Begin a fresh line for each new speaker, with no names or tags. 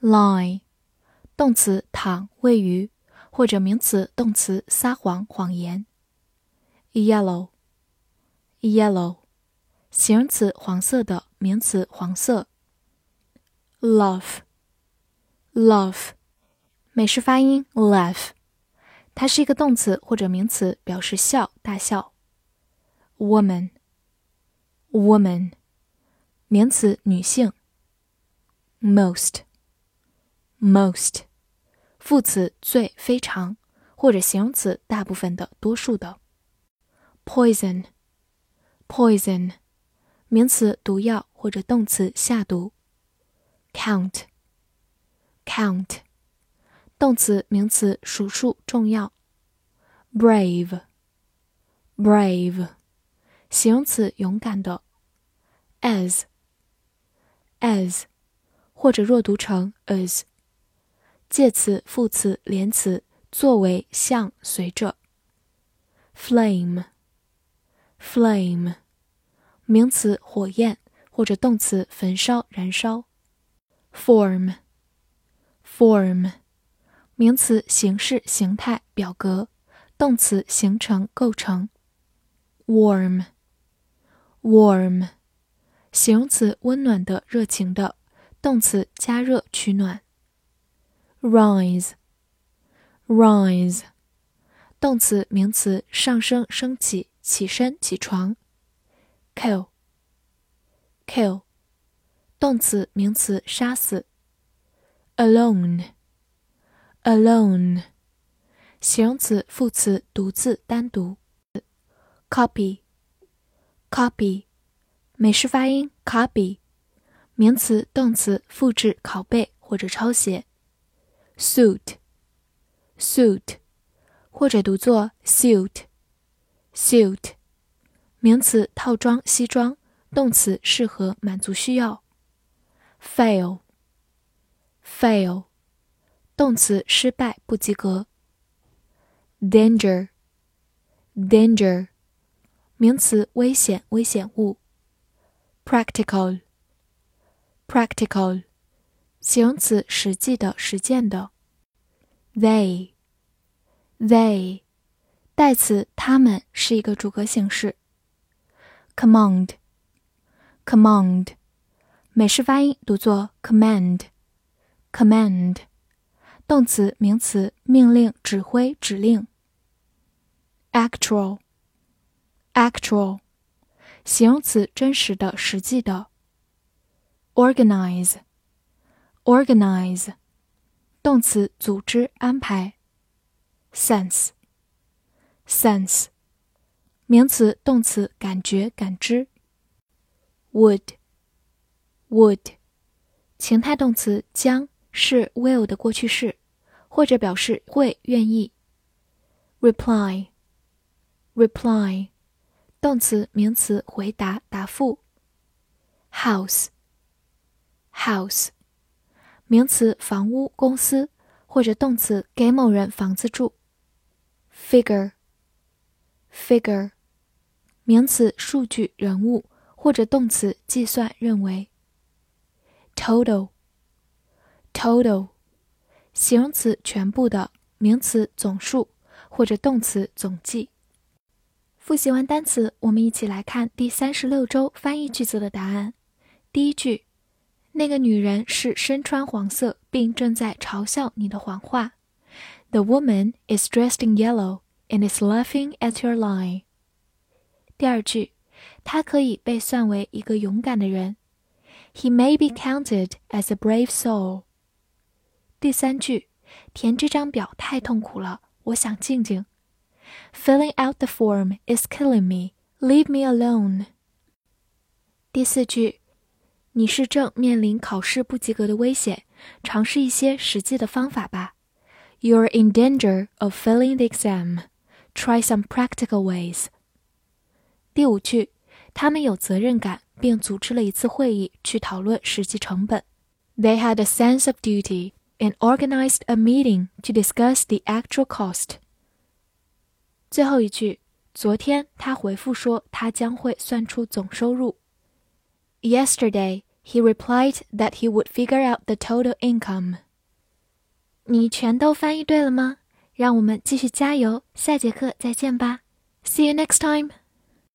lie，动词躺、位于，或者名词、动词撒谎、谎言。yellow yellow，形容词黄色的，名词黄色。love love，美式发音 laugh，它是一个动词或者名词，表示笑、大笑。woman woman，名词女性。most most，副词最、非常，或者形容词大部分的、多数的。poison poison，名词毒药或者动词下毒。count count，动词名词数数重要。brave brave，形容词勇敢的。as as。或者弱读成 as， 介词、副词、连词，作为、像、随着。flame，flame，名词火焰，或者动词焚烧、燃烧。form，form，名词形式、形态、表格，动词形成、构成。warm，warm，形容词温暖的、热情的。动词加热取暖。rise，rise，动词名词上升升起起身起床。kill，kill，动词名词杀死。alone，alone，形容词副词独自单独。copy，copy，美式发音 copy。名词、动词复制、拷贝或者抄写。suit，suit，或者读作 suit，suit，名词套装、西装，动词适合、满足需要。fail，fail，动词失败、不及格。danger，danger，名词危险、危险物。practical。practical， 形容词，实际的、实践的。they，they，代词，他们是一个主格形式。command，command，美式发音读作 command，command，动词、名词，命令、指挥、指令。actual，actual，形容词，真实的、实际的。organize, organize，动词组织安排。sense, sense，名词动词感觉感知。would, would，情态动词将是 will 的过去式，或者表示会愿意。reply, reply，动词名词回答答复。house house， 名词房屋、公司，或者动词给某人房子住。figure，figure，名词数据、人物，或者动词计算、认为。total，total，形容词全部的，名词总数，或者动词总计。复习完单词，我们一起来看第三十六周翻译句子的答案。第一句。那个女人是身穿黄色，并正在嘲笑你的谎话。The woman is dressed in yellow and is laughing at your lie。第二句，他可以被算为一个勇敢的人。He may be counted as a brave soul。第三句，填这张表太痛苦了，我想静静。Filling out the form is killing me. Leave me alone。第四句。 你是正面临考试不及格的危险，尝试一些实际的方法吧。You're in danger of failing the exam. Try some practical ways. 第五句，他们有责任感，并组织了一次会议去讨论实际成本。They had a sense of duty and organized a meeting to discuss the actual cost. 最后一句，昨天他回复说他将会算出总收入。Yesterday he replied that he would figure out the total income. 你全都翻译对了吗？让我们继续加油，下节课再见吧。See you next time.